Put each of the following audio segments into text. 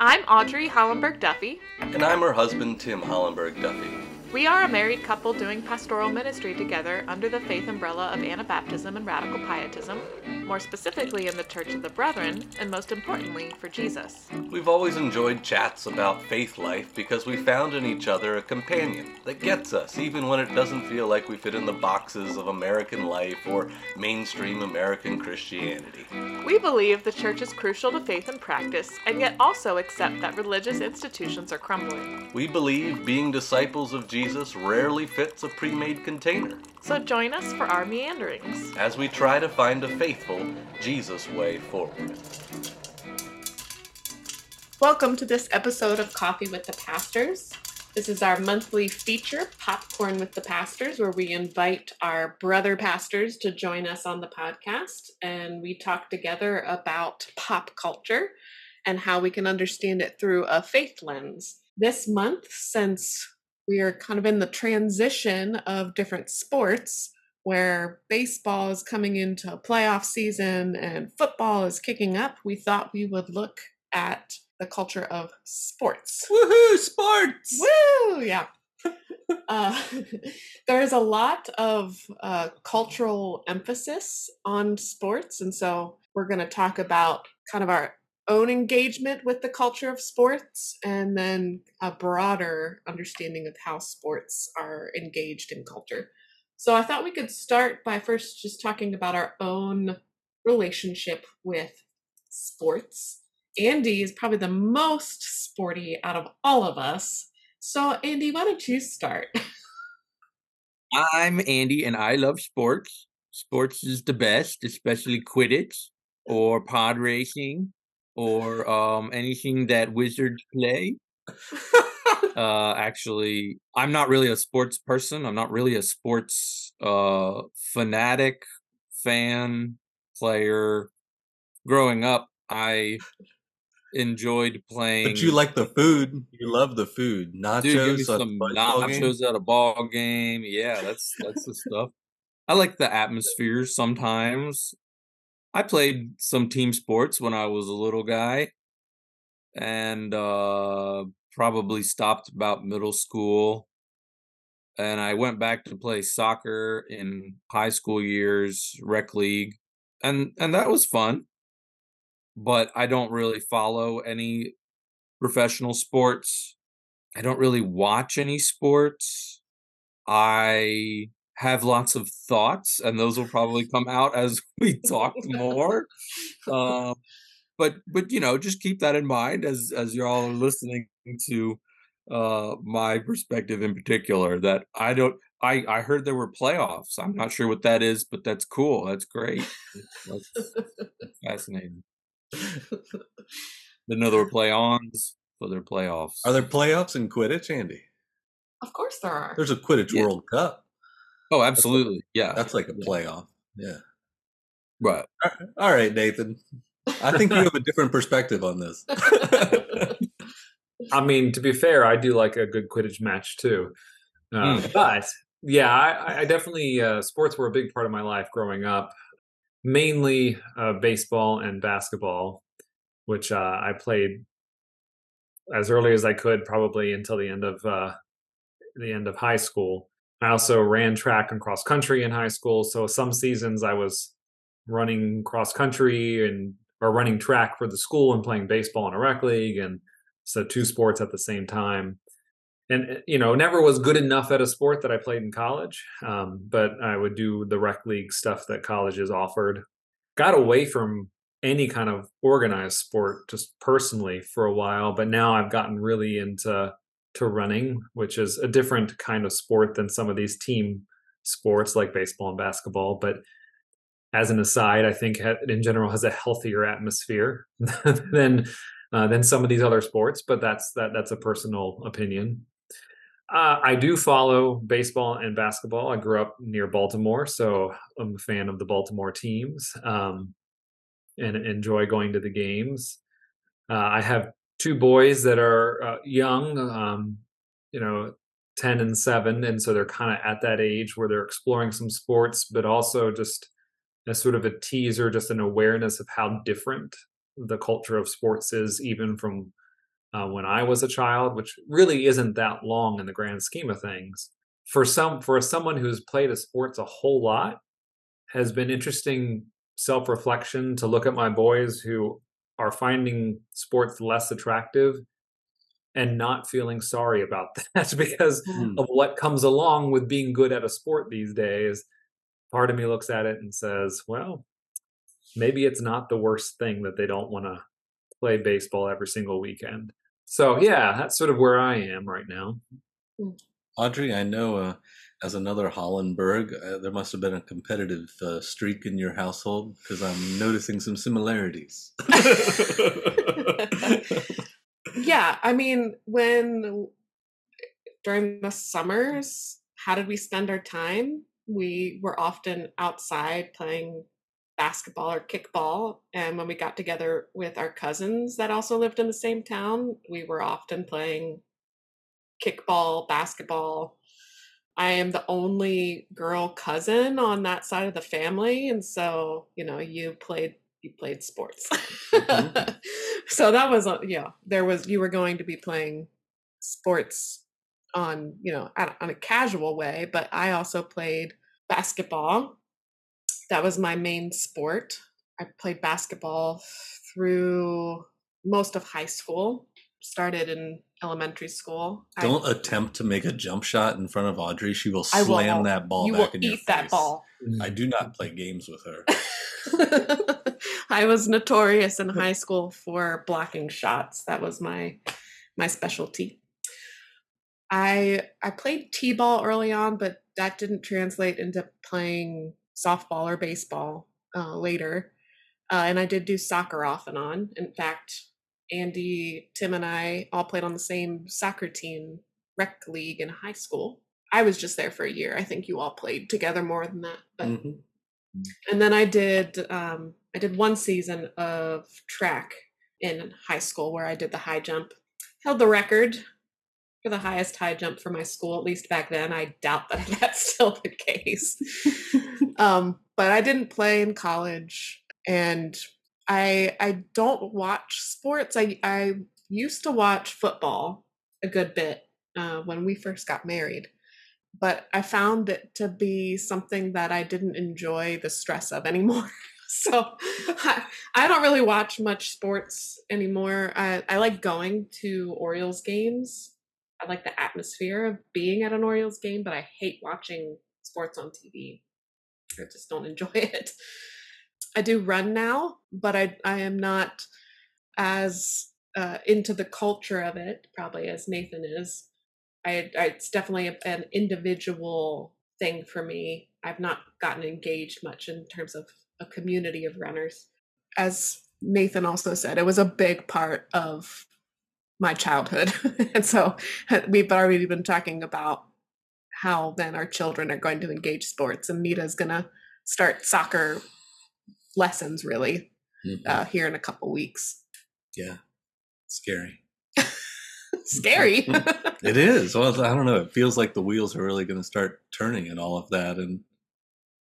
I'm Audrey Hollenberg Duffey. And I'm her husband, Tim Hollenberg Duffey. We are a married couple doing pastoral ministry together under the faith umbrella of Anabaptism and Radical Pietism, more specifically in the Church of the Brethren, and most importantly, for Jesus. We've always enjoyed chats about faith life because we found in each other a companion that gets us, even when it doesn't feel like we fit in the boxes of American life or mainstream American Christianity. We believe the church is crucial to faith and practice, and yet also accept that religious institutions are crumbling. We believe being disciples of Jesus rarely fits a pre made container. So join us for our meanderings as we try to find a faithful Jesus way forward. Welcome to this episode of Coffee with the Pastors. This is our monthly feature, Popcorn with the Pastors, where we invite our brother pastors to join us on the podcast and we talk together about pop culture and how we can understand it through a faith lens. This month, since we are kind of in the transition of different sports where baseball is coming into a playoff season and football is kicking up, we thought we would look at the culture of sports. Woohoo, sports! Woo! Yeah. uh, there's a lot of uh, cultural emphasis on sports, and so we're going to talk about kind of our own engagement with the culture of sports and then a broader understanding of how sports are engaged in culture. So I thought we could start by first just talking about our own relationship with sports. Andy is probably the most sporty out of all of us. So, Andy, why don't you start? I'm Andy and I love sports. Sports is the best, especially Quidditch or pod racing or um, anything that wizards play. uh, actually, I'm not really a sports person. I'm not really a sports uh, fanatic, fan, player. Growing up, I enjoyed playing. But you like the food. You love the food. Nachos. Dude, give me some nachos at a ball game. Yeah, that's that's the stuff. I like the atmosphere sometimes. I played some team sports when I was a little guy and uh, probably stopped about middle school. And I went back to play soccer in high school years, rec league, and and that was fun. But I don't really follow any professional sports. I don't really watch any sports. I have lots of thoughts, and those will probably come out as we talk more. Um, but but you know, just keep that in mind as as you're all listening to uh, my perspective in particular. That I don't. I I heard there were playoffs. I'm not sure what that is, but that's cool. That's great. That's, that's fascinating. Didn't know there were play-ons, so there are playoffs. Are there playoffs in Quidditch, Andy? Of course there are. There's a Quidditch yeah. World Cup. Oh, absolutely. yeah. That's like a playoff. Yeah. Right. All right, Nathan. I think you have a different perspective on this. I mean, to be fair, I do like a good Quidditch match too. Uh, mm. But yeah, I, I definitely, uh, sports were a big part of my life growing up, mainly uh, baseball and basketball, which uh, I played as early as I could, probably until the end of uh, the end of high school. I also ran track and cross country in high school. So some seasons I was running cross country and or running track for the school and playing baseball in a rec league and so two sports at the same time and eh, you know never was good enough at a sport that i played in college um, but i would do the rec league stuff that colleges offered got away from any kind of organized sport just personally for a while but now i've gotten really into to running, which is a different kind of sport than some of these team sports like baseball and basketball. But as an aside, I think in general has a healthier atmosphere than uh, than some of these other sports. But that's that that's a personal opinion. Uh, I do follow baseball and basketball. I grew up near Baltimore, so I'm a fan of the Baltimore teams um, and enjoy going to the games. Uh, I have two boys that are uh, young, um, you know, 10 and 7 and so they're kind of at that age where they're exploring some sports but also just as sort of a teaser just an awareness of how different the culture of sports is even from uh, when I was a child, which really isn't that long in the grand scheme of things. For some, for someone who's played a sports a whole lot, has been interesting self reflection to look at my boys who are finding sports less attractive and not feeling sorry about that because mm. of what comes along with being good at a sport these days. Part of me looks at it and says, well, maybe it's not the worst thing that they don't want to play baseball every single weekend. So, yeah, that's sort of where I am right now. Hmm. Audrey, I know uh, as another Hollenberg, uh, there must have been a competitive uh, streak in your household because I'm noticing some similarities. yeah, I mean, when during the summers, how did we spend our time? We were often outside playing basketball or kickball. And when we got together with our cousins that also lived in the same town, we were often playing kickball, basketball, I am the only girl cousin on that side of the family, and so you know you played you played sports. Mm-hmm. so that was yeah, there was you were going to be playing sports on you know on a casual way, but I also played basketball. That was my main sport. I played basketball through most of high school. Started in elementary school. Don't I, attempt to make a jump shot in front of Audrey. She will slam will. that ball you back in your face. that ball. I do not play games with her. I was notorious in high school for blocking shots. That was my my specialty. I I played t-ball early on, but that didn't translate into playing softball or baseball uh, later. Uh, and I did do soccer off and on. In fact, Andy, Tim, and I all played on the same soccer team, rec league in high school. I was just there for a year. I think you all played together more than that. But mm-hmm. and then I did um, I did one season of track in high school where I did the high jump. Held the record for the highest high jump for my school, at least back then. I doubt that that's still the case. um, but I didn't play in college and I I don't watch sports. I I used to watch football a good bit uh, when we first got married, but I found it to be something that I didn't enjoy the stress of anymore. so I, I, don't really watch much sports anymore. I, I like going to Orioles games. I like the atmosphere of being at an Orioles game, but I hate watching sports on TV. I just don't enjoy it. I do run now, but I I am not as uh, into the culture of it probably as Nathan is. I, I it's definitely an individual thing for me. I've not gotten engaged much in terms of a community of runners. As Nathan also said, it was a big part of my childhood. and so we've already been talking about how then our children are going to engage sports. And Nita's going to start soccer lessons really mm-hmm. uh, here in a couple weeks. Yeah, scary. scary. it is. Well, I don't know. It feels like the wheels are really going to start turning in all of that, and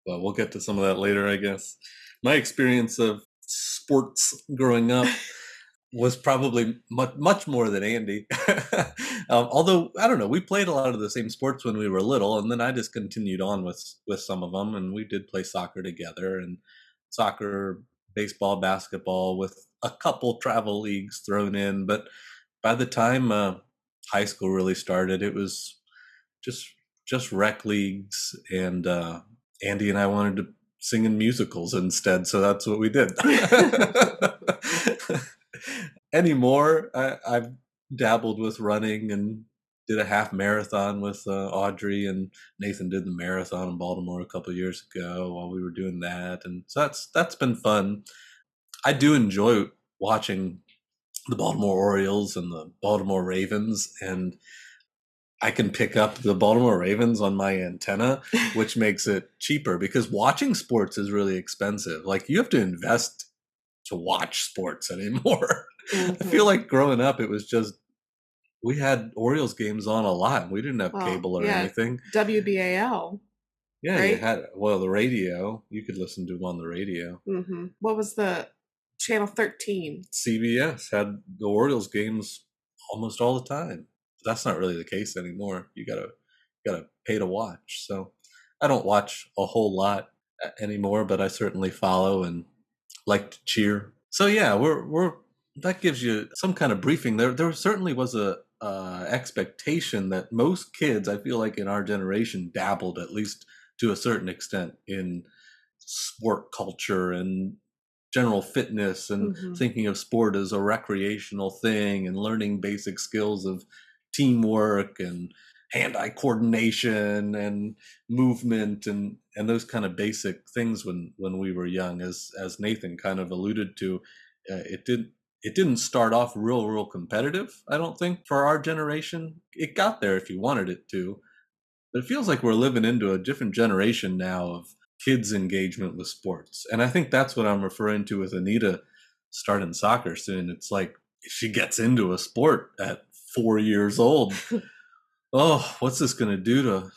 well, we'll get to some of that later, I guess. My experience of sports growing up was probably much much more than Andy. um, although I don't know, we played a lot of the same sports when we were little, and then I just continued on with with some of them, and we did play soccer together, and soccer, baseball, basketball, with a couple travel leagues thrown in. But by the time uh, high school really started, it was just just rec leagues, and uh, Andy and I wanted to sing in musicals instead, so that's what we did. Anymore, I, I've dabbled with running and did a half marathon with uh, Audrey and Nathan did the marathon in Baltimore a couple years ago while we were doing that, and so that's that's been fun. I do enjoy watching the Baltimore Orioles and the Baltimore Ravens, and I can pick up the Baltimore Ravens on my antenna, which makes it cheaper because watching sports is really expensive. Like you have to invest to watch sports anymore. Mm-hmm. I feel mm-hmm. like growing up, it was just we had Orioles games on a lot. We didn't have well, cable or yeah, anything. WBAL. Yeah, right? you had well the radio. You could listen to them on the radio. Mm-hmm. What was the channel thirteen? CBS had the Orioles games almost all the time. That's not really the case anymore. You gotta you gotta pay to watch. So I don't watch a whole lot uh, anymore, but I certainly follow and like to cheer. So yeah, we're we're that gives you some kind of briefing. There there certainly was a uh, expectation that most kids, I feel like in our generation, dabbled at least to a certain extent in sport culture and general fitness and mm-hmm. thinking of sport as a recreational thing and learning basic skills of teamwork and hand-eye coordination and movement and and those kind of basic things when when we were young as as Nathan kind of alluded to uh, it did it didn't start off real real competitive I don't think for our generation. It got there if you wanted it to. But it feels like we're living into a different generation now of kids engagement with sports. And I think that's what I'm referring to with Anita starting soccer soon. It's like if she gets into a sport at 4 years old oh, what's this going to do to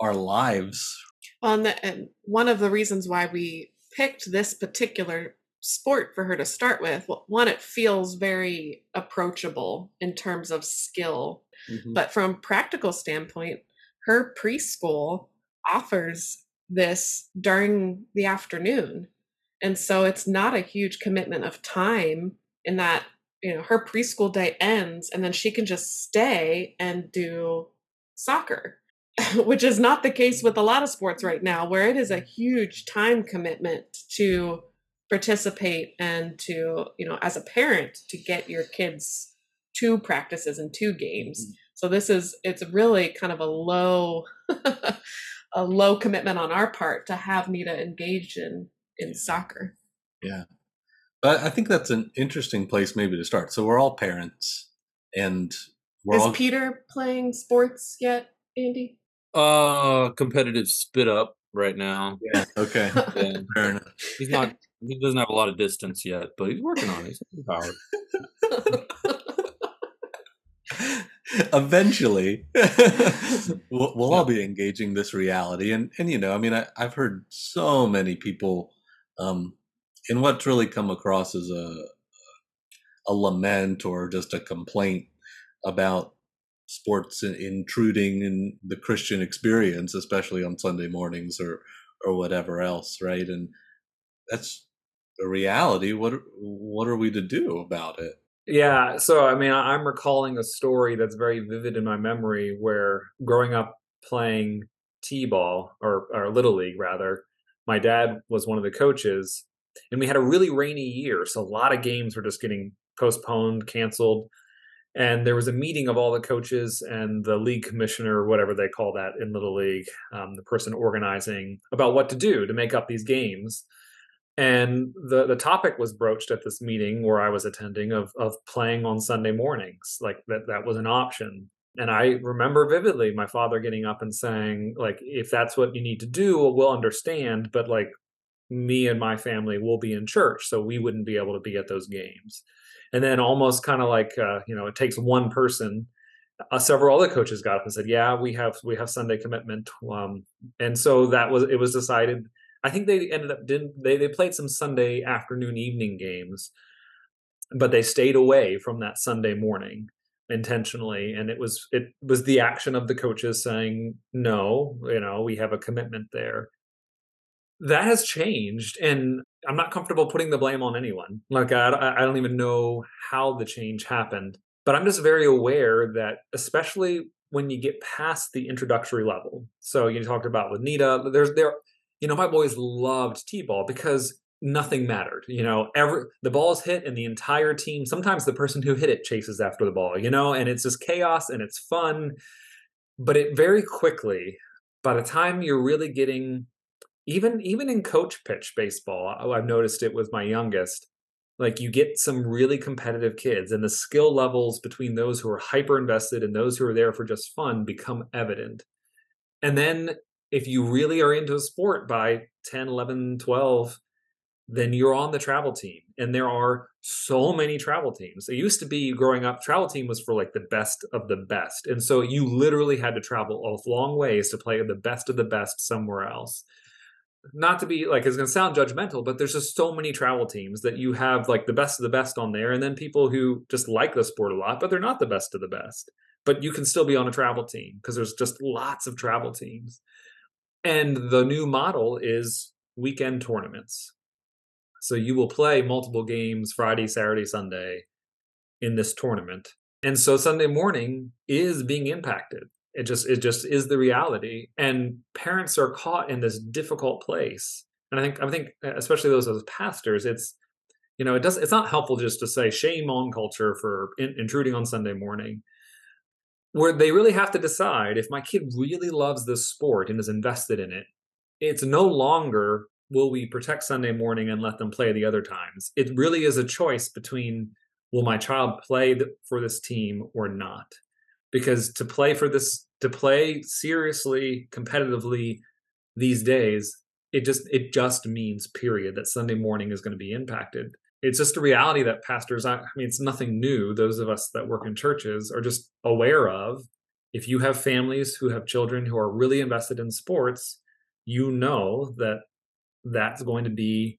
our lives? Well, and, the, and one of the reasons why we picked this particular sport for her to start with, one, it feels very approachable in terms of skill, mm-hmm. but from practical standpoint, her preschool offers this during the afternoon. And so it's not a huge commitment of time in that you know her preschool day ends and then she can just stay and do soccer which is not the case with a lot of sports right now where it is a huge time commitment to participate and to you know as a parent to get your kids to practices and to games mm-hmm. so this is it's really kind of a low a low commitment on our part to have nita engaged in in soccer yeah but I think that's an interesting place maybe to start. So we're all parents, and we're is all... Peter playing sports yet, Andy? Uh, competitive spit up right now. Yeah. Okay. yeah. Fair enough. He's not. He doesn't have a lot of distance yet, but he's working on it. He's. Eventually, we'll, we'll yeah. all be engaging this reality, and and you know, I mean, I, I've heard so many people um, and what's really come across as a a lament or just a complaint about sports intruding in the Christian experience, especially on Sunday mornings or or whatever else, right? And that's reality. What what are we to do about it? Yeah, so I mean, I'm recalling a story that's very vivid in my memory where growing up playing t-ball or or little league rather, my dad was one of the coaches and we had a really rainy year, so a lot of games were just getting postponed, canceled. And there was a meeting of all the coaches and the league commissioner, whatever they call that in Little League, um, the person organizing about what to do to make up these games. And the the topic was broached at this meeting where I was attending of of playing on Sunday mornings, like that that was an option. And I remember vividly my father getting up and saying, like, if that's what you need to do, we'll understand, but like me and my family will be in church so we wouldn't be able to be at those games and then almost kind of like uh, you know it takes one person uh, several other coaches got up and said yeah we have we have sunday commitment um, and so that was it was decided i think they ended up didn't they they played some sunday afternoon evening games but they stayed away from that sunday morning intentionally and it was it was the action of the coaches saying no you know we have a commitment there. That has changed and i'm not comfortable putting the blame on anyone. Like I, I don't even know how the change happened but i'm just very aware that especially when you get past the introductory level so you talked about with nita there's there you know my boys loved t-ball because nothing mattered you know every the ball is hit and the entire team sometimes the person who hit it chases after the ball you know and it's just chaos and it's fun but it very quickly by the time you're really getting even even in coach pitch baseball i've noticed it with my youngest like you get some really competitive kids and the skill levels between those who are hyper invested and those who are there for just fun become evident. And then if you really are into a sport by 10 11 12 then you're on the travel team and there are so many travel teams it used to be growing up travel team was for like the best of the best and so you literally had to travel a long ways to play the best of the best somewhere else not to be like it's going to sound judgmental, but there's just so many travel teams that you have like the best of the best on there, and then people who just like the sport a lot, but they're not the best of the best. But you can still be on a travel team because there's just lots of travel teams. And the new model is weekend tournaments. So you will play multiple games Friday, Saturday, Sunday in this tournament. And so Sunday morning is being impacted it just it just is the reality and parents are caught in this difficult place and i think i think especially those as pastors it's you know it does it's not helpful just to say shame on culture for in, intruding on sunday morning where they really have to decide if my kid really loves this sport and is invested in it it's no longer will we protect sunday morning and let them play the other times. It really is a choice between will my child play for this team or not? Because to play for this to play seriously competitively these days it just it just means period that sunday morning is going to be impacted it's just a reality that pastors i mean it's nothing new. Those of us that work in churches are just aware of if you have families who have children who are really invested in sports you know that that's going to be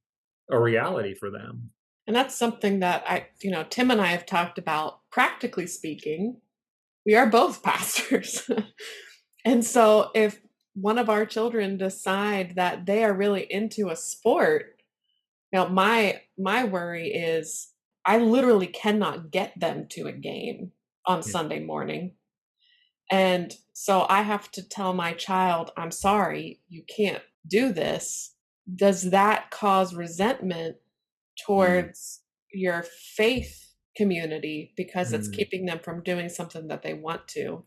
a reality for them. And that's something that i you know tim and i have talked about practically speaking. We are both pastors. and so if one of our children decide that they are really into a sport, now my my worry is I literally cannot get them to a game on yeah. Sunday morning. And so I have to tell my child, I'm sorry, you can't do this. Does that cause resentment mm. towards mm. your faith community because mm. it's keeping them from doing something that they want to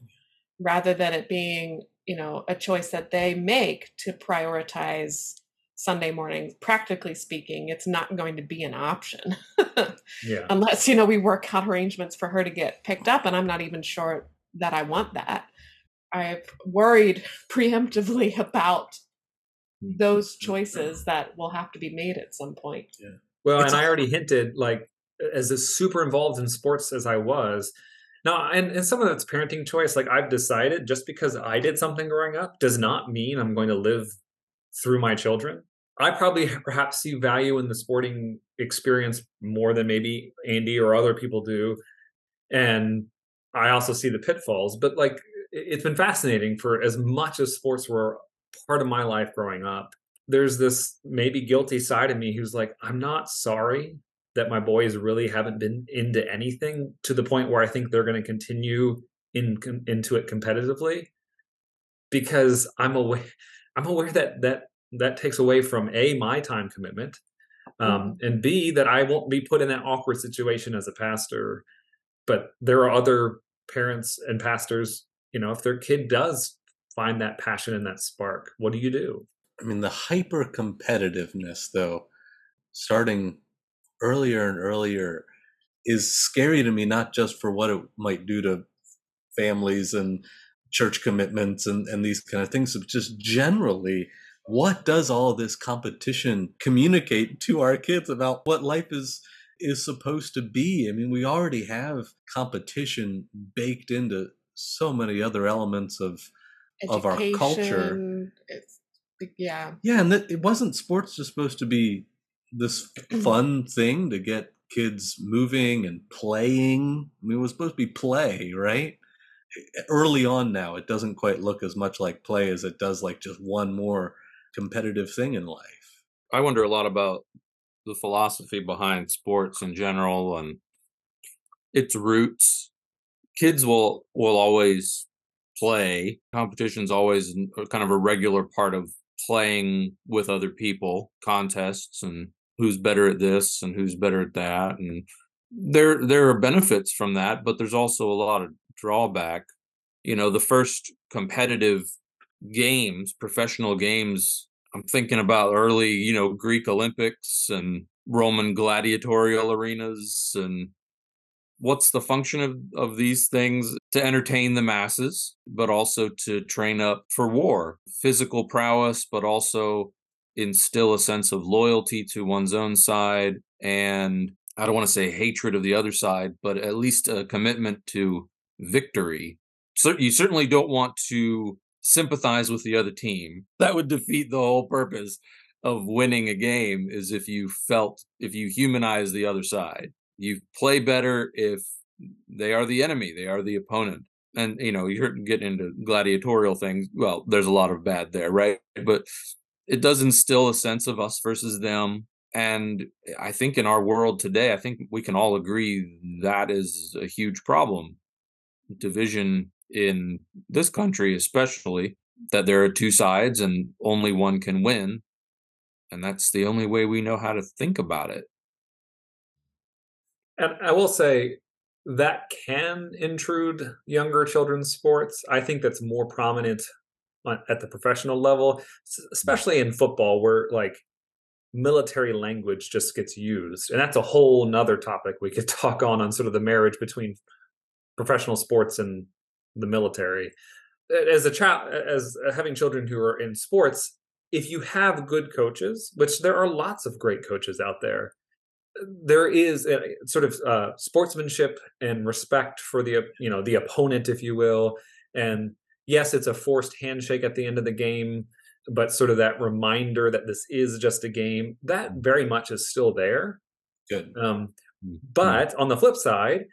rather than it being you know a choice that they make to prioritize sunday mornings practically speaking it's not going to be an option yeah. unless you know we work out arrangements for her to get picked up and i'm not even sure that i want that i've worried preemptively about mm. those choices that will have to be made at some point yeah well it's and i already hinted like as super involved in sports as I was. Now, and, and some of that's parenting choice. Like I've decided just because I did something growing up does not mean I'm going to live through my children. I probably perhaps see value in the sporting experience more than maybe Andy or other people do. And I also see the pitfalls, but like it's been fascinating for as much as sports were part of my life growing up. There's this maybe guilty side of me who's like, I'm not sorry that my boys really haven't been into anything to the point where I think they're going to continue in into it competitively because I'm aware I'm aware that that that takes away from a my time commitment um, mm-hmm. and b that I won't be put in that awkward situation as a pastor but there are other parents and pastors you know if their kid does find that passion and that spark what do you do I mean the hyper competitiveness though starting earlier and earlier is scary to me, not just for what it might do to families and church commitments and, and these kind of things, but just generally, what does all this competition communicate to our kids about what life is is supposed to be? I mean, we already have competition baked into so many other elements of Education, of our culture. yeah. Yeah, and that, it wasn't sports just supposed to be this fun thing to get kids moving and playing. I mean, it was supposed to be play, right? Early on now, it doesn't quite look as much like play as it does like just one more competitive thing in life. I wonder a lot about the philosophy behind sports in general and its roots. Kids will will always play. Competition's always uh, kind of a regular part of playing with other people, contests and who's better at this and who's better at that and there there are benefits from that but there's also a lot of drawback you know the first competitive games professional games i'm thinking about early you know greek olympics and roman gladiatorial arenas and what's the function of, of these things? To entertain the masses but also to train up for war. Physical prowess but also instill a sense of loyalty to one's own side and I don't want to say hatred of the other side, but at least a commitment to victory. So you certainly don't want to sympathize with the other team. That would defeat the whole purpose. of winning a game is if you felt if you humanize the other side. You play better if they are the enemy, they are the opponent. And you know, you're getting into gladiatorial things. Well, there's a lot of bad there, right? But it does instill a sense of us versus them. And I think in our world today, I think we can all agree that is a huge problem. Division in this country, especially, that there are two sides and only one can win. And that's the only way we know how to think about it. And I will say that can intrude younger children's sports. I think that's more prominent at the professional level, especially in football, where like military language just gets used. And that's a whole nother topic we could talk on on sort of the marriage between professional sports and the military. As a child, as having children who are in sports, if you have good coaches, which there are lots of great coaches out there, there is a, sort of uh, sportsmanship and respect for the you know the opponent, if you will, and yes, it's a forced handshake at the end of the game, but sort of that reminder that this is just a game that very much is still there. Good. Um, mm-hmm. But on the flip side,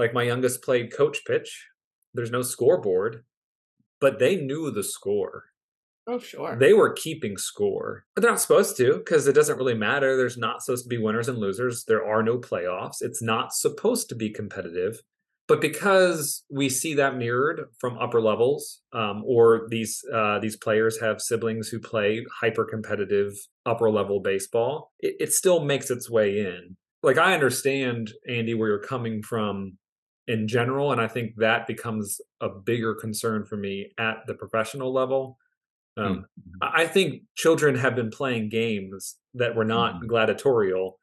like my youngest played coach pitch, there's no scoreboard, but they knew the score. Oh, sure. They were keeping score, but they're not supposed to because it doesn't really matter. There's not supposed to be winners and losers. There are no playoffs. It's not supposed to be competitive. But because we see that mirrored from upper levels, um, or these uh, these players have siblings who play hyper competitive upper level baseball, it, it still makes its way in. Like I understand, Andy, where you're coming from in general, and I think that becomes a bigger concern for me at the professional level. Um, mm-hmm. I think children have been playing games that were not mm-hmm. gladiatorial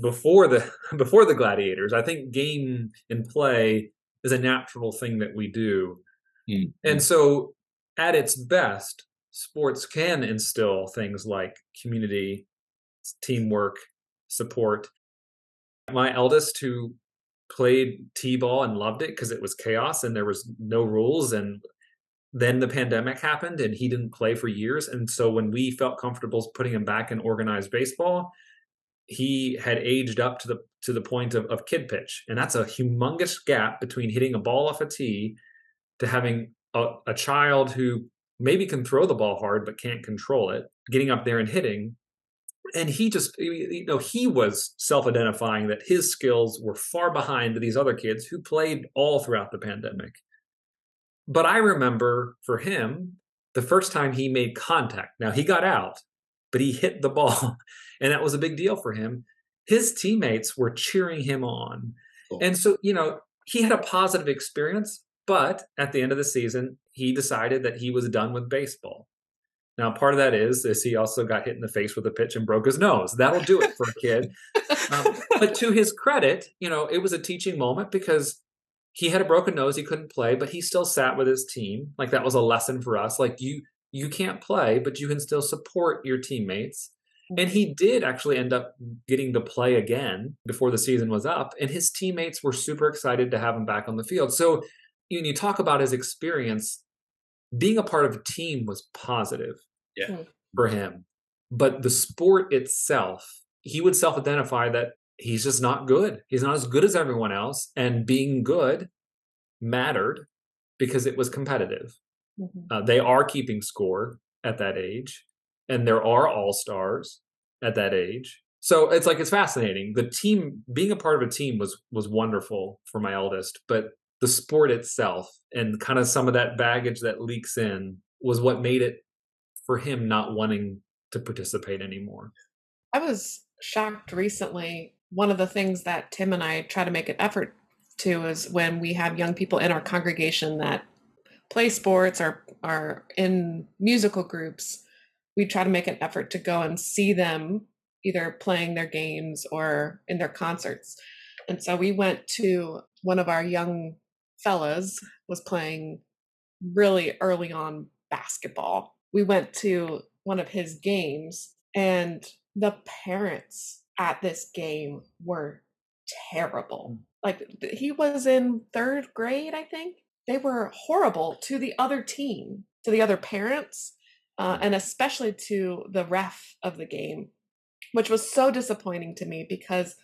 before the before the gladiators. I think game and play is a natural thing that we do. Mm-hmm. And so at its best, sports can instill things like community, teamwork, support. My eldest who played t-ball and loved it because it was chaos and there was no rules and then the pandemic happened and he didn't play for years and so when we felt comfortable putting him back in organized baseball he had aged up to the to the point of, of kid pitch, and that's a humongous gap between hitting a ball off a tee to having a, a child who maybe can throw the ball hard but can't control it, getting up there and hitting. And he just, you know, he was self-identifying that his skills were far behind these other kids who played all throughout the pandemic. But I remember for him, the first time he made contact. Now he got out, but he hit the ball, and that was a big deal for him. His teammates were cheering him on. Cool. And so, you know, he had a positive experience, but at the end of the season, he decided that he was done with baseball. Now, part of that is is he also got hit in the face with a pitch and broke his nose. That'll do it for a kid. um, but to his credit, you know, it was a teaching moment because he had a broken nose, he couldn't play, but he still sat with his team. Like that was a lesson for us. Like you you can't play, but you can still support your teammates. And he did actually end up getting to play again before the season was up. And his teammates were super excited to have him back on the field. So when you talk about his experience, being a part of a team was positive yeah. Hmm. for him. But the sport itself, he would self identify that he's just not good. He's not as good as everyone else. And being good mattered because it was competitive. Mm-hmm. Uh, they are keeping score at that age, and there are all stars at that age. So it's like it's fascinating. The team being a part of a team was was wonderful for my eldest, but the sport itself and kind of some of that baggage that leaks in was what made it for him not wanting to participate anymore. I was shocked recently. One of the things that Tim and I try to make an effort to is when we have young people in our congregation that play sports or are in musical groups, we try to make an effort to go and see them either playing their games or in their concerts. And so we went to one of our young fellas was playing really early on basketball. We went to one of his games and the parents at this game were terrible. Like he was in 3rd grade, I think they were horrible to the other team, to the other parents. uh, and especially to the ref of the game, which was so disappointing to me because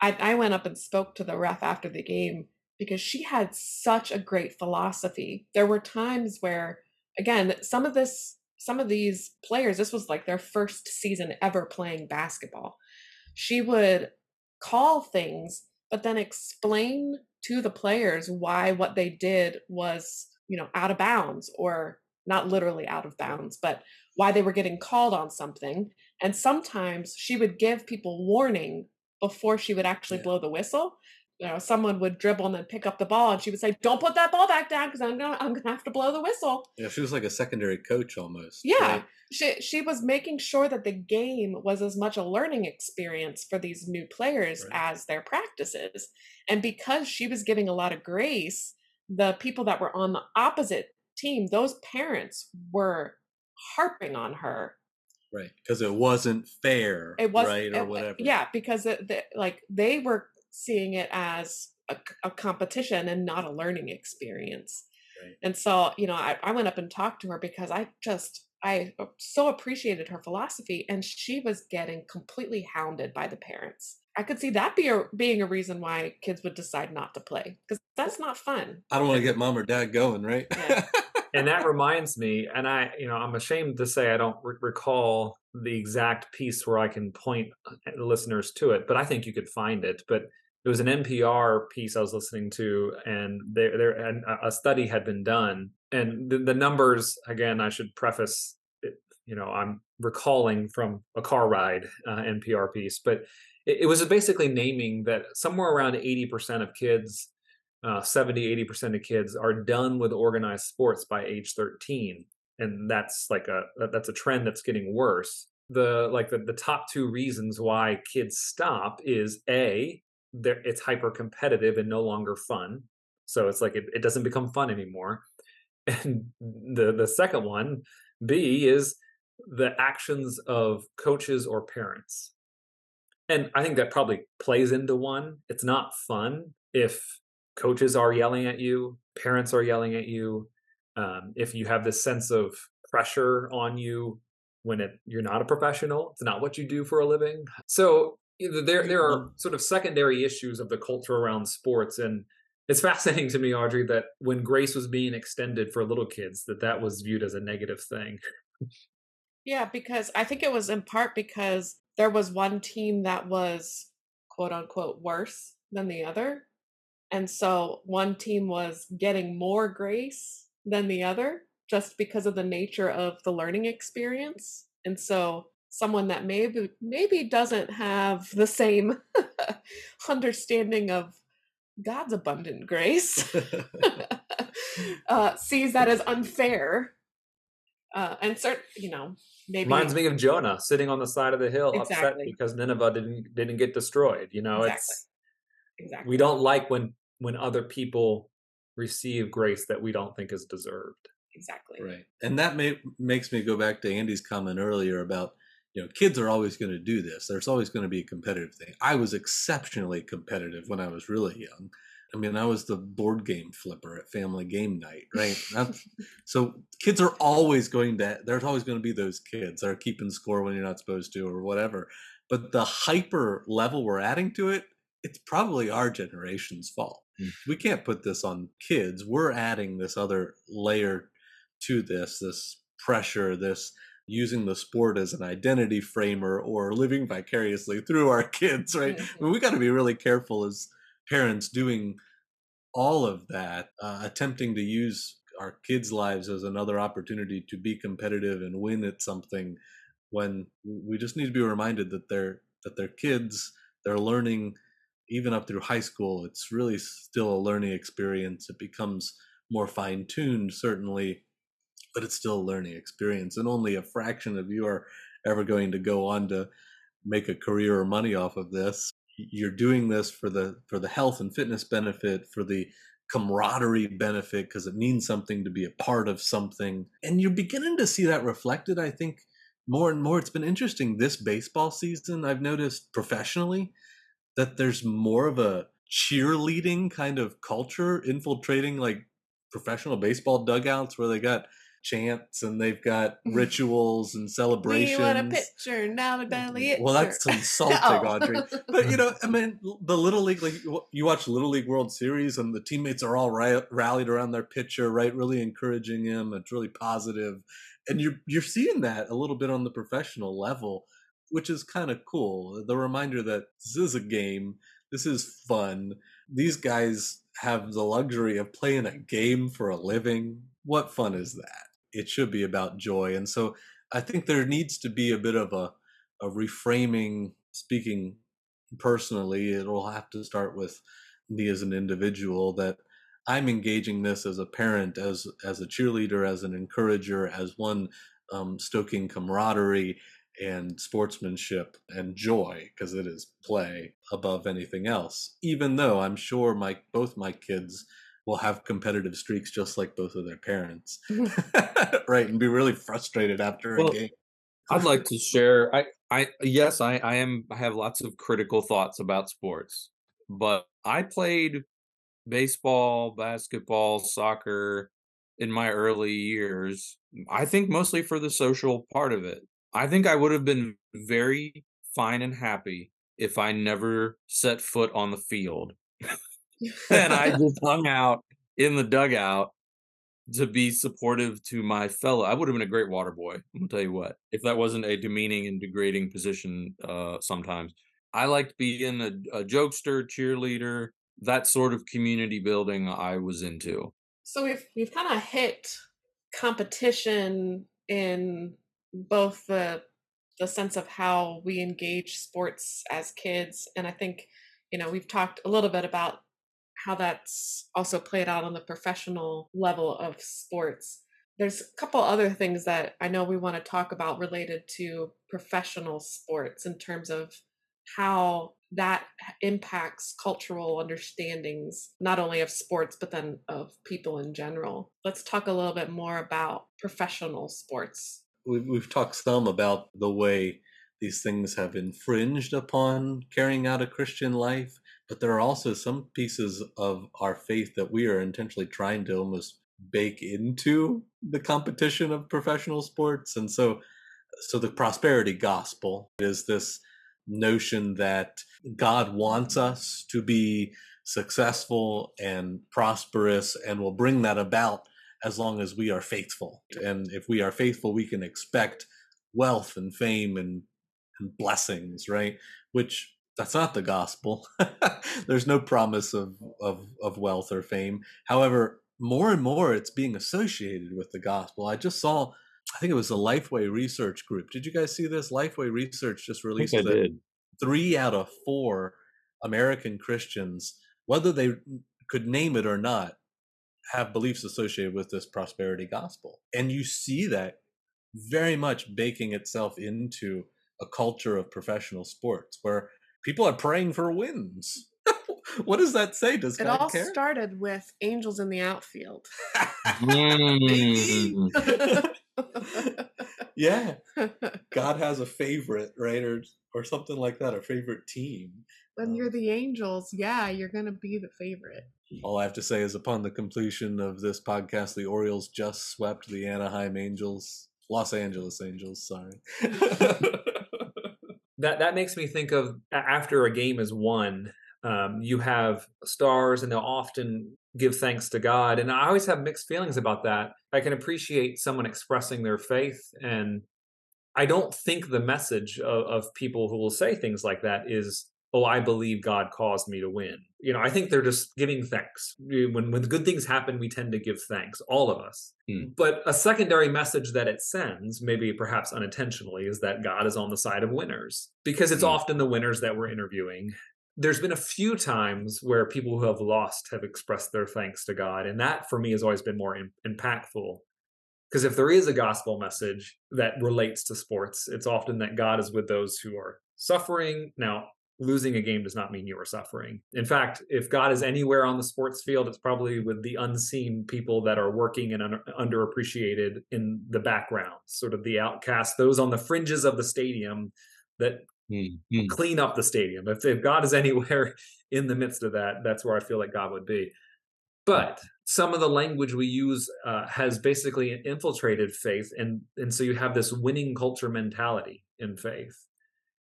I, I went up and spoke to the ref after the game because she had such a great philosophy. There were times where, again, some of this, some of these players, this was like their first season ever playing basketball. She would call things, but then explain to the players why what they did was, you know, out of bounds or not literally out of bounds, but why they were getting called on something. And sometimes she would give people warning before she would actually yeah. blow the whistle you know, someone would dribble and then pick up the ball, and she would say, "Don't put that ball back down because I'm gonna I'm gonna have to blow the whistle." Yeah, she was like a secondary coach almost. Yeah, right? she she was making sure that the game was as much a learning experience for these new players right. as their practices, and because she was giving a lot of grace, the people that were on the opposite team, those parents were harping on her right because it wasn't fair it was right or whatever yeah because it, the, like they were seeing it as a, a competition and not a learning experience. Right. And so, you know, I, I went up and talked to her because I just, I so appreciated her philosophy and she was getting completely hounded by the parents. I could see that be a, being a reason why kids would decide not to play because that's not fun. I don't want to get mom or dad going, right? Yeah. and that reminds me, and I, you know, I'm ashamed to say I don't re- recall the exact piece where I can point uh, listeners to it, but I think you could find it. But it was an NPR piece I was listening to, and there there and a study had been done, and the, the numbers again I should preface, it, you know, I'm recalling from a car ride uh, NPR piece, but it, it, was basically naming that somewhere around 80% of kids, uh, 70 80% of kids are done with organized sports by age 13, and that's like a that's a trend that's getting worse. The like the, the top two reasons why kids stop is a there it's hyper competitive and no longer fun. So it's like it, it doesn't become fun anymore. And the the second one b is the actions of coaches or parents. And i think that probably plays into one. It's not fun if coaches are yelling at you parents are yelling at you um, if you have this sense of pressure on you when it, you're not a professional it's not what you do for a living. So there there are mm-hmm. sort of secondary issues of the culture around sports and it's fascinating to me audrey that when grace was being extended for little kids that that was viewed as a negative thing. Yeah because i think it was in part because there was one team that was quote unquote worse than the other and so one team was getting more grace than the other just because of the nature of the learning experience and so someone that maybe maybe doesn't have the same understanding of God's abundant grace uh, sees that as unfair. Uh, and cert, you know, maybe reminds me of Jonah sitting on the side of the hill, exactly. upset because Nineveh didn't didn't get destroyed. You know, exactly. it's exactly we don't like when when other people receive grace that we don't think is deserved. Exactly. Right, and that may, makes me go back to Andy's comment earlier about you know, kids are always going to do this. There's always going to be a competitive thing. I was exceptionally competitive when I was really young. I mean, I was the board game flipper at family game night, right? so kids are always going to, there's always going to be those kids that are keeping score when you're not supposed to or whatever. But the hyper level we're adding to it, it's probably our generation's fault. Mm. We can't put this on kids. We're adding this other layer to this, this pressure, this using the sport as an identity framer or living vicariously through our kids, right? Mm-hmm. I mean, we got to be really careful as parents doing all of that, uh, attempting to use our kids' lives as another opportunity to be competitive and win at something when we just need to be reminded that they're that they're kids, they're learning even up through high school. It's really still a learning experience. It becomes more fine tuned, certainly, but it's still a learning experience and only a fraction of you are ever going to go on to make a career or money off of this. You're doing this for the for the health and fitness benefit for the camaraderie benefit because it means something to be a part of something. And you're beginning to see that reflected i think more and more. It's been interesting this baseball season i've noticed professionally that there's more of a cheerleading kind of culture infiltrating like professional baseball dugouts where they got chants and they've got mm-hmm. rituals and celebrations. We want a picture now, the belly. Well, that's insulting, oh. Audrey. But you know, I mean, the little league, like you watch Little League World Series, and the teammates are all rallied around their pitcher, right? Really encouraging him. It's really positive, and you're you're seeing that a little bit on the professional level, which is kind of cool. The reminder that this is a game. This is fun. These guys have the luxury of playing a game for a living. What fun is that? It should be about joy. And so I think there needs to be a bit of a, a reframing, speaking personally, it'll have to start with me as an individual that I'm engaging this as a parent, as as a cheerleader, as an encourager, as one um, stoking camaraderie, and sportsmanship and joy because it is play above anything else even though i'm sure my both my kids will have competitive streaks just like both of their parents. Mhm. Right and be really frustrated after well, a game. I'd like to share i i yes i i am i have lots of critical thoughts about sports but i played baseball basketball soccer in my early years i think mostly for the social part of it. I think I would have been very fine and happy if I never set foot on the field. and I just hung out in the dugout to be supportive to my fellow. I would have been a great water boy. I'm gonna tell you what. If that wasn't a demeaning and degrading position, uh, sometimes I liked being a, a jokester, cheerleader, that sort of community building. I was into. So we've we've kind of hit competition in both the the sense of how we engage sports as kids and i think you know we've talked a little bit about how that's also played out on the professional level of sports. There's a couple other things that i know we want to talk about related to professional sports in terms of how that impacts cultural understandings not only of sports but then of people in general. Let's talk a little bit more about professional sports. We've, we've talked some about the way these things have infringed upon carrying out a Christian life, but there are also some pieces of our faith that we are intentionally trying to almost bake into the competition of professional sports. And so, so the prosperity gospel is this notion that God wants us to be successful and prosperous and will bring that about as long as we are faithful. And if we are faithful, we can expect wealth and fame and, blessings, right? Which that's not the gospel. There's no promise of, of, of wealth or fame. However, more and more it's being associated with the gospel. I just saw, I think it was the Lifeway Research Group. Did you guys see this? Lifeway Research just released that three out of four American Christians, whether they could name it or not, have beliefs associated with this prosperity gospel. And you see that very much baking itself into a culture of professional sports where people are praying for wins. what does that say? Does it God all care? started with angels in the outfield? yeah, God has a favorite, right, or or something like that, a favorite team. When um, you're the Angels, yeah, you're gonna be the favorite. All I have to say is, upon the completion of this podcast, the Orioles just swept the Anaheim Angels, Los Angeles Angels. Sorry. That that makes me think of after a game is won, um, you have stars, and they'll often give thanks to God. And I always have mixed feelings about that. I can appreciate someone expressing their faith, and I don't think the message of, of people who will say things like that is oh, I believe God caused me to win. You know, I think they're just giving thanks. When when good things happen, we tend to give thanks, all of us. Hmm. But a secondary message that it sends, maybe perhaps unintentionally, is that God is on the side of winners because it's hmm. often the winners that we're interviewing. There's been a few times where people who have lost have expressed their thanks to God, and that for me has always been more in, impactful. Because if there is a gospel message that relates to sports, it's often that God is with those who are suffering. Now, losing a game does not mean you are suffering. In fact, if God is anywhere on the sports field, it's probably with the unseen people that are working and un- underappreciated in the background, sort of the outcasts, those on the fringes of the stadium that mm-hmm. clean up the stadium. If, if God is anywhere in the midst of that, that's where I feel like God would be. But some of the language we use uh, has basically infiltrated faith and and so you have this winning culture mentality in faith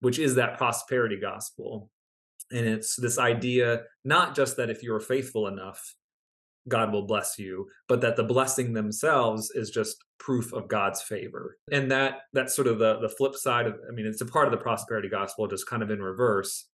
which is that prosperity gospel. And it's this idea not just that if you're faithful enough god will bless you but that the blessing themselves is just proof of god's favor. And that that's sort of the the flip side of i mean it's a part of the prosperity gospel just kind of in reverse.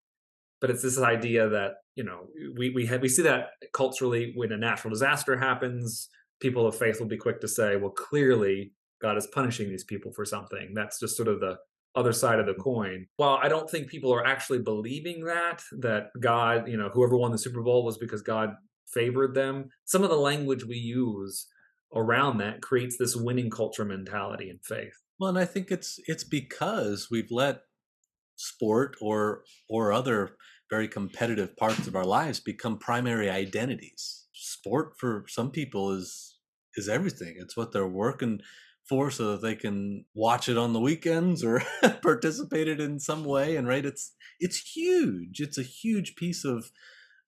But it's this idea that you know we we we see that culturally when a natural disaster happens people of faith will be quick to say well clearly god is punishing these people for something. That's just sort of the other side of the coin while i don't think people are actually believing that that god you know whoever won the super bowl was because god favored them some of the language we use around that creates this winning culture mentality in faith well and i think it's it's because we've let sport or or other very competitive parts of our lives become primary identities. Sport for some people is is everything. It's what they're working for so that they can watch it on the weekends or participate it in some way and right it's it's huge. It's a huge piece of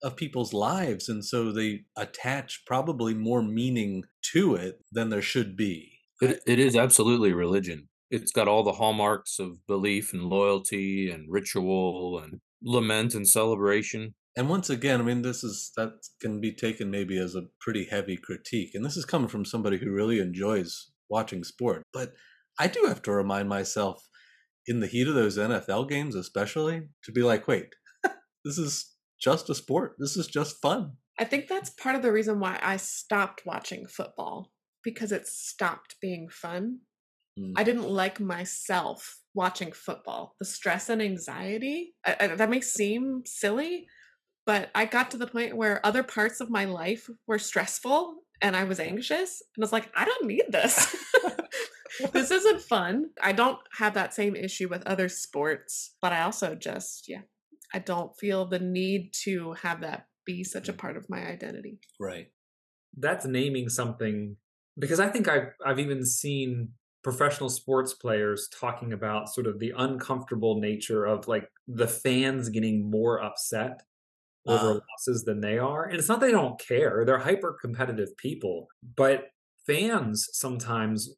of people's lives and so they attach probably more meaning to it than there should be. It, it is absolutely religion it's got all the hallmarks of belief and loyalty and ritual and lament and celebration. And once again, I mean, this is that can be taken maybe as a pretty heavy critique. And this is coming from somebody who really enjoys watching sport. But I do have to remind myself in the heat of those NFL games, especially, to be like, wait, this is just a sport. This is just fun. I think that's part of the reason why I stopped watching football because it stopped being fun Mm. I didn't like myself watching football. The stress and anxiety, I, I, that may seem silly, but I got to the point where other parts of my life were stressful and I was anxious. And I was like, I don't need this. this isn't fun. I don't have that same issue with other sports, but I also just, yeah, I don't feel the need to have that be such a mm-hmm. part of my identity. Right. That's naming something because I think I've I've even seen professional sports players talking about sort of the uncomfortable nature of like the fans getting more upset over uh. losses than they are. And it's not they don't care, they're hyper competitive people, but fans sometimes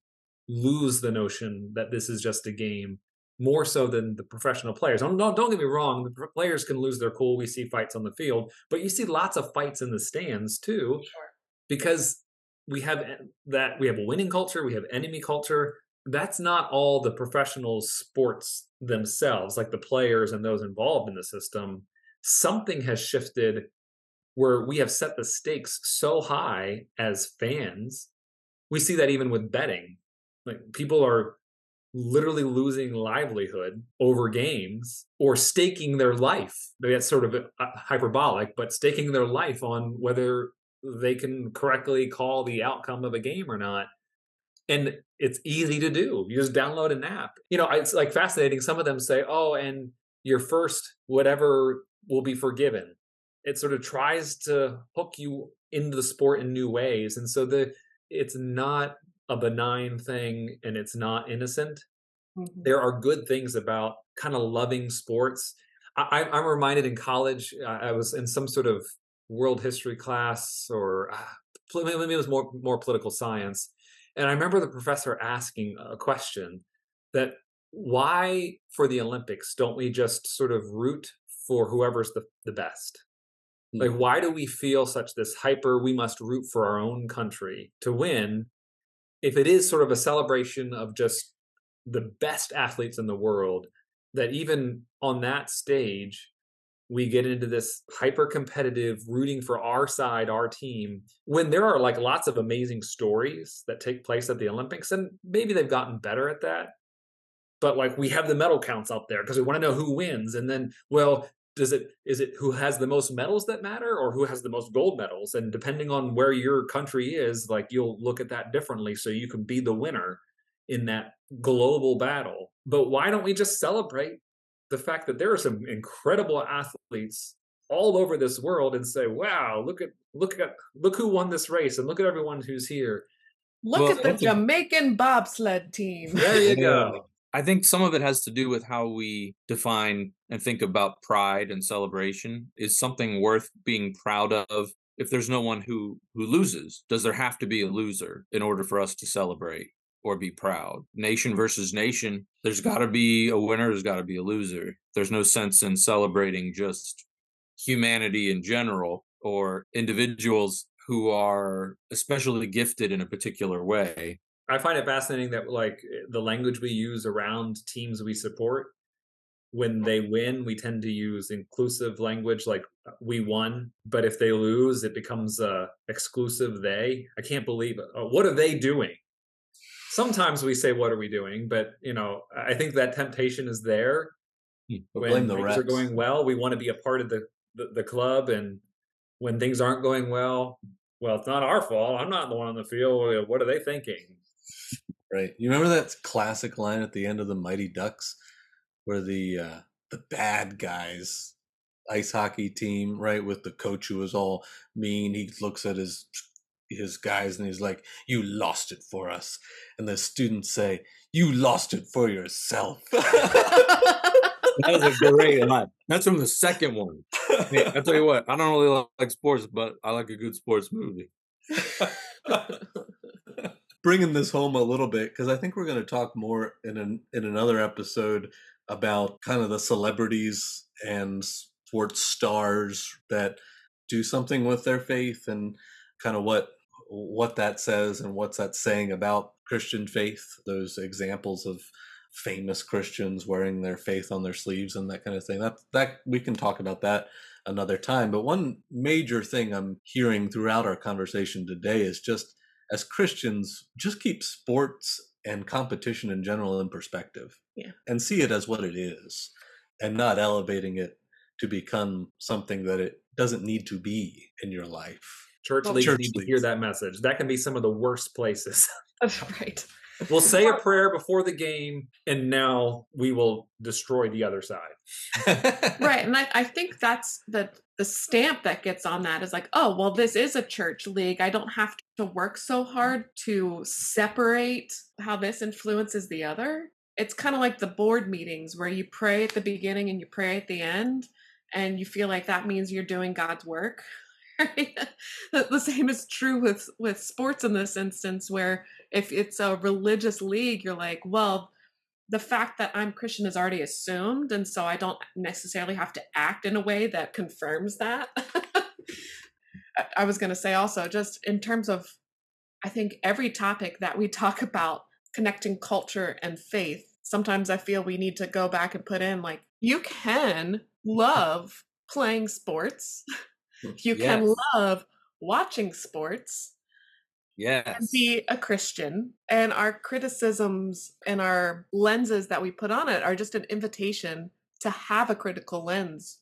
lose the notion that this is just a game more so than the professional players. Don't, don't, don't get me wrong, the players can lose their cool. We see fights on the field, but you see lots of fights in the stands too. Sure. Because we have that we have a winning culture we have enemy culture that's not all the professional sports themselves like the players and those involved in the system something has shifted where we have set the stakes so high as fans we see that even with betting like people are literally losing livelihood over games or staking their life Maybe that's sort of uh, hyperbolic but staking their life on whether they can correctly call the outcome of a game or not. And it's easy to do. You just download an app. You know, it's like fascinating. Some of them say, oh, and your first whatever will be forgiven. It sort of tries to hook you into the sport in new ways. And so the it's not a benign thing and it's not innocent. Mm-hmm. There are good things about kind of loving sports. I, am reminded in college, I was in some sort of world history class or uh, maybe it was more more political science and i remember the professor asking a question that why for the olympics don't we just sort of root for whoever's the, the best like mm. why do we feel such this hyper we must root for our own country to win if it is sort of a celebration of just the best athletes in the world that even on that stage we get into this hyper competitive rooting for our side, our team, when there are like lots of amazing stories that take place at the Olympics, and maybe they've gotten better at that. But like we have the medal counts out there because we want to know who wins. And then, well, does it is it who has the most medals that matter or who has the most gold medals? And depending on where your country is, like you'll look at that differently so you can be the winner in that global battle. But why don't we just celebrate the fact that there are some incredible athletes all over this world and say, "Wow, look at look at look who won this race and look at everyone who's here." Look well, at the Jamaican bobsled team. There you go. I think some of it has to do with how we define and think about pride and celebration. Is something worth being proud of if there's no one who who loses. Does there have to be a loser in order for us to celebrate or be proud? Nation versus nation there's got to be a winner there's got to be a loser. There's no sense in celebrating just humanity in general or individuals who are especially gifted in a particular way i find it fascinating that like the language we use around teams we support when they win, we tend to use inclusive language like we won. But if they lose, it becomes uh, exclusive they. I can't believe it. Uh, what are they doing? Sometimes we say, "What are we doing?" But you know, I think that temptation is there. Hmm, when things reps. are going well, we want to be a part of the, the the club, and when things aren't going well, well, it's not our fault. I'm not the one on the field. What are they thinking? Right. You remember that classic line at the end of the Mighty Ducks? where the uh, the bad guys ice hockey team, right, with the coach who was all mean. He looks at his his guys and he's like, "You lost it for us," and the students say, "You lost it for yourself." that was a great line. That's from the second one. Hey, I tell you what, I don't really like sports, but I like a good sports movie. Bringing this home a little bit because I think we're going to talk more in an, in another episode about kind of the celebrities and sports stars that do something with their faith and kind of what what that says and what's that saying about Christian faith those examples of famous Christians wearing their faith on their sleeves and that kind of thing. That that we can talk about that another time but one major thing I'm hearing throughout our conversation today is just as Christians just keep sports and competition in general in perspective yeah. and see it as what it is and not elevating it to become something that it doesn't need to be in your life church well, leaders church need leads. to hear that message that can be some of the worst places right we'll say a prayer before the game and now we will destroy the other side. Right and I, I think that's the the stamp that gets on that is like oh well this is a church league. I don't have to work so hard to separate how this influences the other. It's kind of like the board meetings where you pray at the beginning and you pray at the end and you feel like that means you're doing god's work. The same is true with with sports in this instance where if it's a religious league you're like well the fact that i'm christian is already assumed and so i don't necessarily have to act in a way that confirms that. I was going to say also just in terms of i think every topic that we talk about connecting culture and faith sometimes i feel we need to go back and put in like you can love playing sports. You yes. can love watching sports yes. and be a Christian. And our criticisms and our lenses that we put on it are just an invitation to have a critical lens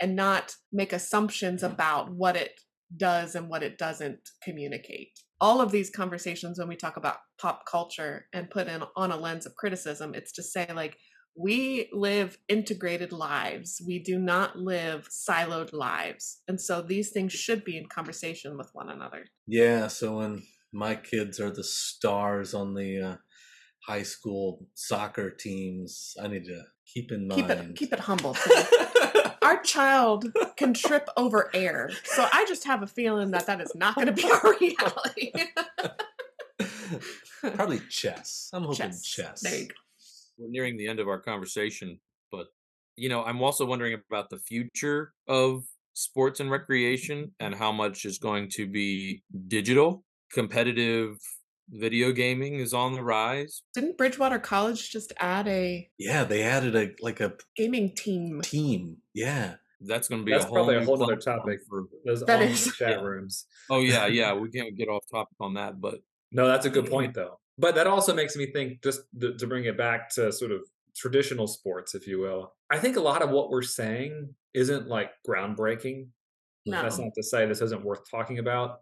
and not make assumptions about what it does and what it doesn't communicate. All of these conversations, when we talk about pop culture and put in on a lens of criticism, it's to say, like, we live integrated lives. We do not live siloed lives. And so these things should be in conversation with one another. Yeah. So when my kids are the stars on the uh, high school soccer teams, I need to keep in mind. Keep it, keep it humble. Our child can trip over air. So I just have a feeling that that is not going to be our reality. Probably chess. I'm hoping chess. chess. There you go we're nearing the end of our conversation, but you know, I'm also wondering about the future of sports and recreation and how much is going to be digital. Competitive video gaming is on the rise. Didn't Bridgewater College just add a Yeah, they added a like a gaming team. Team. Yeah. That's going to be That's a whole probably a whole other topic for those that is. chat yeah. rooms. Oh yeah, yeah, we can't get off topic on that, but no, that's a good point though but that also makes me think just to, to bring it back to sort of traditional sports if you will i think a lot of what we're saying isn't like groundbreaking. No. that's not to say this isn't worth talking about.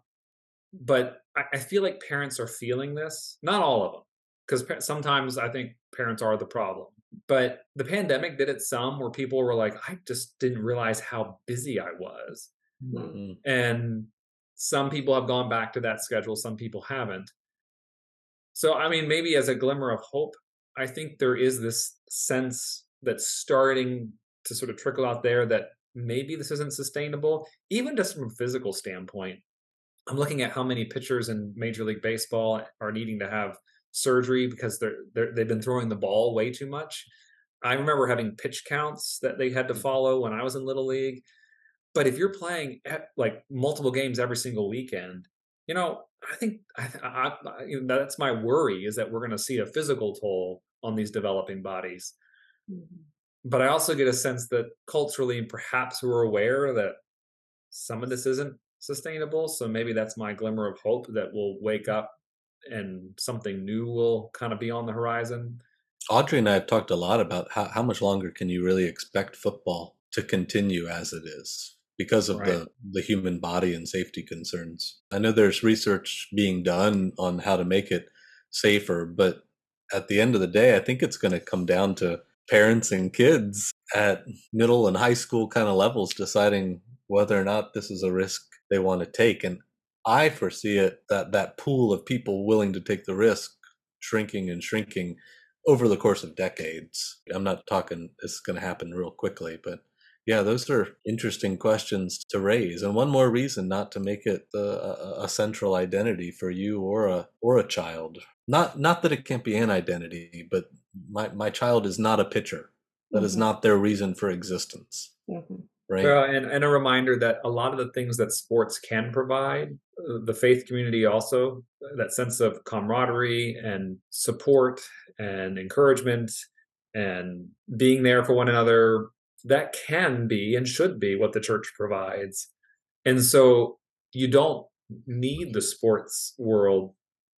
But I, I feel like parents are feeling this. Not all of them because sometimes i think parents are the problem. But the pandemic did it some where people were like i just didn't realize how busy i was. Mm-hmm. and some people have gone back to that schedule some people haven't so, I mean, maybe as a glimmer of hope, I think there is this sense that's starting to sort of trickle out there that maybe this isn't sustainable, even just from a physical standpoint. I'm looking at how many pitchers in Major League Baseball are needing to have surgery because they're, they're they've been throwing the ball way too much. I remember having pitch counts that they had to mm. follow when I was in little league. But if you're playing at, like multiple games every single weekend, you know, I think I, I, I, you know, that's my worry is that we're going to see a physical toll on these developing bodies. Mm-hmm. But I also get a sense that culturally, perhaps we're aware that some of this isn't sustainable. So maybe that's my glimmer of hope that we'll wake up and something new will kind of be on the horizon. Audrey and I have talked a lot about how, how much longer can you really expect football to continue as it is because of right. the, the human body and safety concerns. I know there's research being done on how to make it safer, but at the end of the day, I think it's going to come down to parents and kids at middle and high school kind of levels deciding whether or not this is a risk they want to take. And I foresee it that that pool of people willing to take the risk shrinking and shrinking over the course of decades. I'm not talking it's going to happen real quickly, but yeah, those are interesting questions to raise, and one more reason not to make it a, a, central identity for you or a or a child. Not not that it can't be an identity, but my my child is not a pitcher. That mm-hmm. is not their reason for existence. Mm-hmm. Right. Well, and, and a reminder that a lot of the things that sports can provide, uh, the faith community also, that sense of camaraderie and support and encouragement and being there for one another, that can be and should be what the church provides. And so you don't need the sports world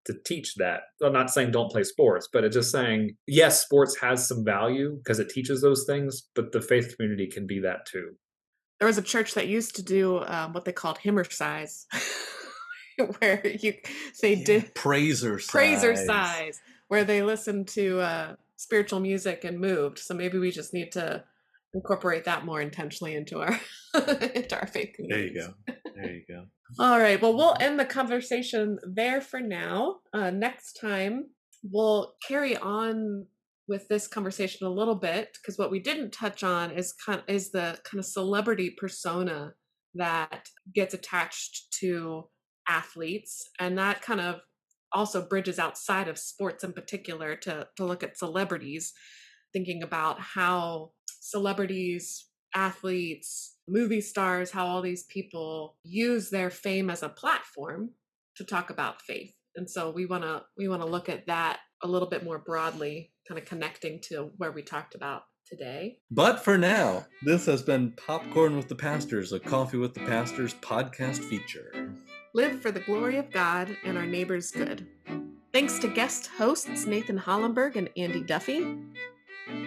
to teach that. I'm not saying don't play sports, but it's just saying, yes, sports has some value because it teaches those things, but the faith community can be that too there was a church that used to do um, what they called himmercise, where you say yeah, did praiser praiser size, where they listened to uh, spiritual music and moved. So maybe we just need to incorporate that more intentionally into our into our faith. There you go. There you go. All right. Well, we'll end the conversation there for now. Uh, next time, we'll carry on with this conversation a little bit because what we didn't touch on is kind of, is the kind of celebrity persona that gets attached to athletes and that kind of also bridges outside of sports in particular to to look at celebrities thinking about how celebrities athletes movie stars how all these people use their fame as a platform to talk about faith and so we want to we want to look at that a little bit more broadly kind of connecting to where we talked about today. But for now, this has been Popcorn with the Pastors, a Coffee with the Pastors podcast feature. Live for the glory of God and our neighbor's good. Thanks to guest hosts Nathan Hollenberg and Andy Duffey.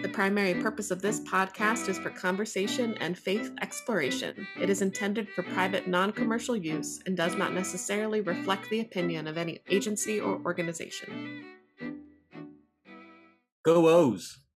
The primary purpose of this podcast is for conversation and faith exploration. It is intended for private, non commercial use and does not necessarily reflect the opinion of any agency or organization. Go O's.